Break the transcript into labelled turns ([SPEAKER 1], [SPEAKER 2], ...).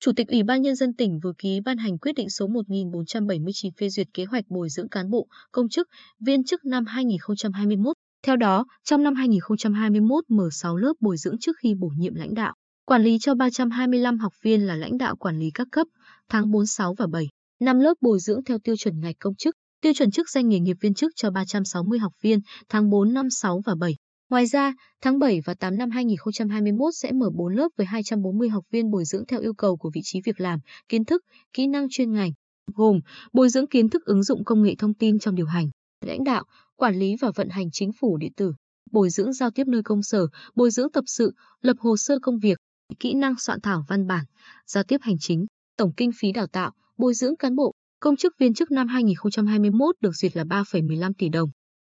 [SPEAKER 1] Chủ tịch Ủy ban Nhân dân tỉnh vừa ký ban hành quyết định số 1479 phê duyệt kế hoạch bồi dưỡng cán bộ, công chức, viên chức năm 2021. Theo đó, trong năm 2021 mở 6 lớp bồi dưỡng trước khi bổ nhiệm lãnh đạo, quản lý cho 325 học viên là lãnh đạo quản lý các cấp, tháng 4, 6 và 7. 5 lớp bồi dưỡng theo tiêu chuẩn ngạch công chức, tiêu chuẩn chức danh nghề nghiệp viên chức cho 360 học viên, tháng 4, 5, 6 và 7. Ngoài ra, tháng 7 và 8 năm 2021 sẽ mở 4 lớp với 240 học viên bồi dưỡng theo yêu cầu của vị trí việc làm, kiến thức, kỹ năng chuyên ngành, gồm bồi dưỡng kiến thức ứng dụng công nghệ thông tin trong điều hành, lãnh đạo, quản lý và vận hành chính phủ điện tử, bồi dưỡng giao tiếp nơi công sở, bồi dưỡng tập sự, lập hồ sơ công việc, kỹ năng soạn thảo văn bản, giao tiếp hành chính, tổng kinh phí đào tạo, bồi dưỡng cán bộ, công chức viên chức năm 2021 được duyệt là 3,15 tỷ đồng.